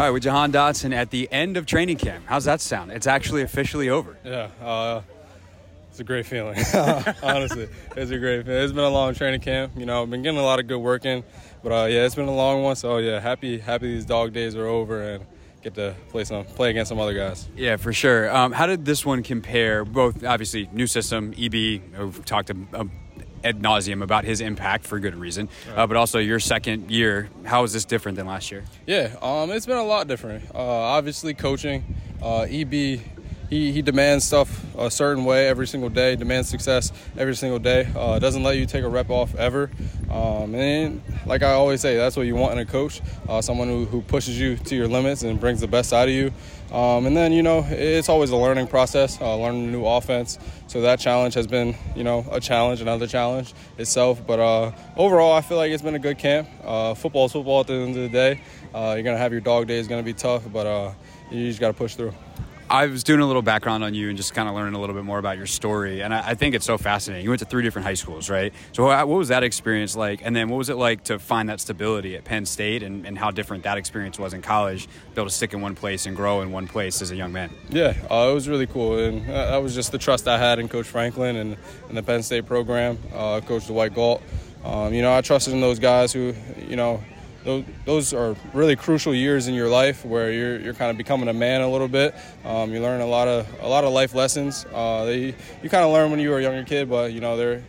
All right, with Jahan Dotson at the end of training camp. How's that sound? It's actually officially over. Yeah, uh, it's a great feeling. Honestly, it's a great feeling. It's been a long training camp. You know, I've been getting a lot of good work in, but uh, yeah, it's been a long one. So yeah, happy happy these dog days are over and get to play some play against some other guys. Yeah, for sure. Um, how did this one compare? Both obviously new system, EB. We've talked um, ad nauseum about his impact for good reason, uh, but also your second year. How is this different than last year? Yeah, um, it's been a lot different. Uh, obviously, coaching uh, EB. He, he demands stuff a certain way every single day, demands success every single day. Uh, doesn't let you take a rep off ever. Um, and like I always say, that's what you want in a coach uh, someone who, who pushes you to your limits and brings the best out of you. Um, and then, you know, it's always a learning process, uh, learning a new offense. So that challenge has been, you know, a challenge, another challenge itself. But uh, overall, I feel like it's been a good camp. Uh, football is football at the end of the day. Uh, you're going to have your dog days, going to be tough, but uh, you just got to push through. I was doing a little background on you and just kind of learning a little bit more about your story, and I, I, think it's so fascinating. You went to three different high schools, right? So, what was that experience like? And then, what was it like to find that stability at Penn State, and, and how different that experience was in college? Be able to stick in one place and grow in one place as a young man. Yeah, uh, it was really cool, and that was just the trust I had in Coach Franklin and, and the Penn State program, uh, Coach Dwight Galt. Um, you know, I trusted in those guys who, you know those, are really crucial years in your life where you're, you're kind of becoming a man a little bit. Um, you learn a lot of a lot of life lessons. Uh, they, you kind of learn when you were a younger kid, but you know they're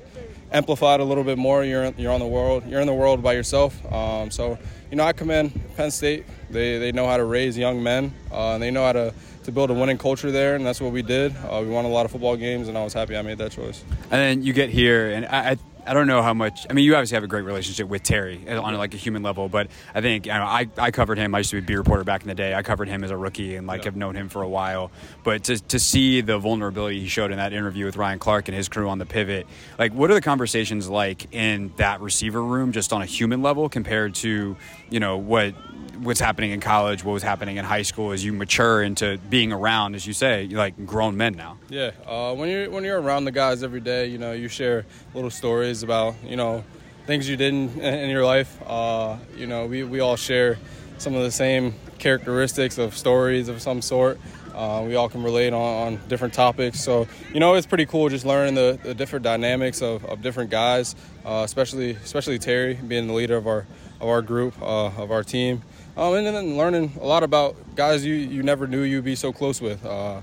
amplified a little bit more. You're you're on the world. You're in the world by yourself. Um, so you know I commend Penn State. They they know how to raise young men. Uh, and they know how to to build a winning culture there, and that's what we did. Uh, we won a lot of football games, and I was happy I made that choice. And then you get here, and I, I don't know how much. I mean, you obviously have a great relationship with Terry on like a human level, but I think you know, I I covered him. I used to be a beat reporter back in the day. I covered him as a rookie and like yeah. have known him for a while. But to to see the vulnerability he showed in that interview with Ryan Clark and his crew on the pivot, like what are the conversations like in that receiver room, just on a human level, compared to you know what what's happening in college, what was happening in high school as you mature into being around, as you say, like grown men now. Yeah, uh, when you're when you're around the guys every day, you know, you share little stories about you know things you did in, in your life. Uh, you know, we we all share some of the same characteristics of stories of some sort. Uh, we all can relate on, on, different topics. So, you know, it's pretty cool just learning the, the different dynamics of, of different guys, uh, especially especially Terry being the leader of our of our group, uh, of our team. Um, and then learning a lot about guys you, you never knew you'd be so close with. Uh,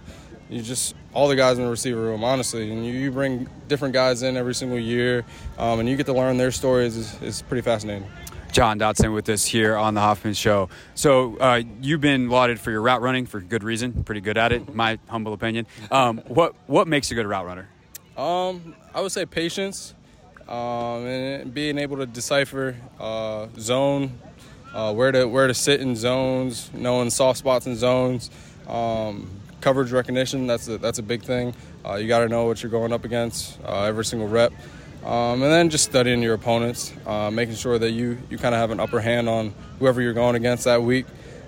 you just all the guys in the receiver room, honestly, and you, you bring different guys in every single year, um, and you get to learn their stories. is, is pretty fascinating. Jahan Dotson with us here on the Hoffman Show. So uh, you've been lauded for your route running for good reason, pretty good at it, my humble opinion. Um, what what makes a good route runner? Um, I would say patience, um, and being able to decipher uh, zone uh, where to where to sit in zones, knowing soft spots in zones, um, coverage recognition. That's a, that's a big thing. Uh, you got to know what you're going up against uh, every single rep, um, and then just studying your opponents, uh, making sure that you you kind of have an upper hand on whoever you're going against that week,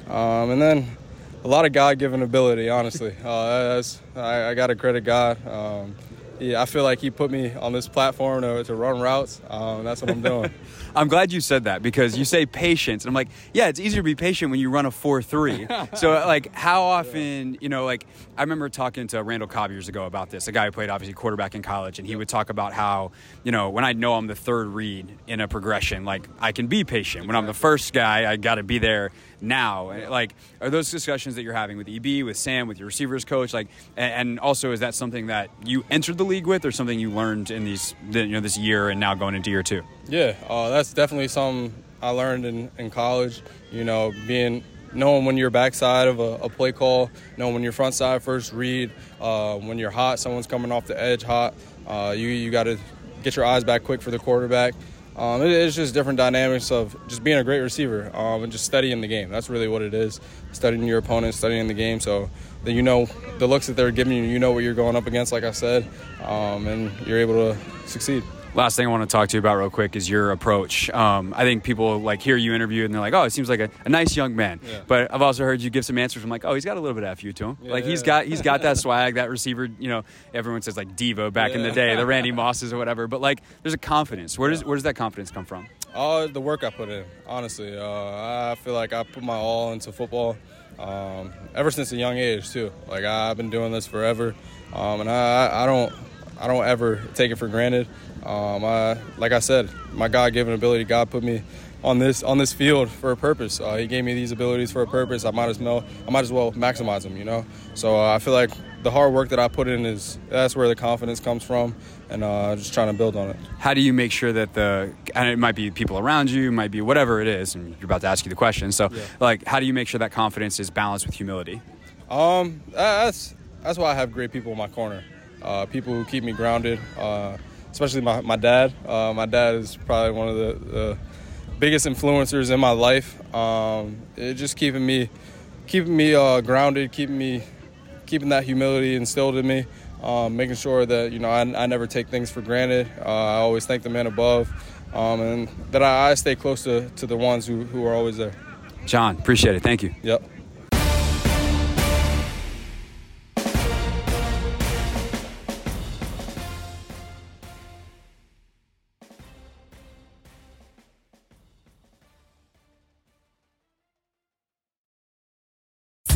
um, and then a lot of God-given ability. Honestly, uh, I, I got to credit God. Um, yeah, I feel like he put me on this platform to, to run routes. Um, that's what I'm doing. I'm glad you said that because you say patience, and I'm like, yeah, it's easier to be patient when you run a four three. so like, how often, you know, like I remember talking to Randall Cobb years ago about this, a guy who played obviously quarterback in college, and he would talk about how, you know, when I know I'm the third read in a progression, like I can be patient. When I'm the first guy, I got to be there now. Like, are those discussions that you're having with EB, with Sam, with your receivers coach? Like, and also is that something that you entered the league with, or something you learned in these, you know, this year and now going into year two? Yeah, uh, that's definitely something I learned in, in college. You know, being knowing when you're backside of a, a, play call, knowing when you're front side first read, uh, when you're hot, someone's coming off the edge hot. Uh, you you got to get your eyes back quick for the quarterback. Um, it, it's just different dynamics of just being a great receiver um, and just studying the game. That's really what it is. Studying your opponent, studying the game, so that you know the looks that they're giving you, you know what you're going up against, like I said, um, and you're able to succeed last thing I want to talk to you about real quick is your approach. Um, I think people like hear you interview and they're like, "Oh, it seems like a, a nice young man." Yeah. But I've also heard you give some answers. I'm like, "Oh, he's got a little bit of fu to him. Yeah, like he's got he's got that swag, that receiver. You know, everyone says like Devo back in the day, the Randy Mosses or whatever. But like, there's a confidence. Where does where does that confidence come from? Uh, the work I put in. Honestly, uh, I feel like I put my all into football. Um, ever since a young age too. Like I've been doing this forever, um, and I, I don't I don't ever take it for granted. Um, I, like I said, my God-given ability, God put me on this on this field for a purpose. Uh, he gave me these abilities for a purpose. I might as well I might as well maximize them. You know. So uh, I feel like the hard work that I put in is that's where the confidence comes from, and uh, just trying to build on it. How do you make sure that the and it might be people around you, might be whatever it is, and you're about to ask you the question. So, yeah. like, how do you make sure that confidence is balanced with humility? Um, that's that's why I have great people in my corner. Uh, people who keep me grounded. Uh, especially my, my dad. Uh, my dad is probably one of the, the biggest influencers in my life. Um, it just keeping me keeping me uh, grounded, keeping me keeping that humility instilled in me, um, making sure that you know I, I, never take things for granted. Uh, I always thank the man above, um, and that I, I, stay close to, to the ones who, who are always there. Jahan, appreciate it. Thank you. Yep.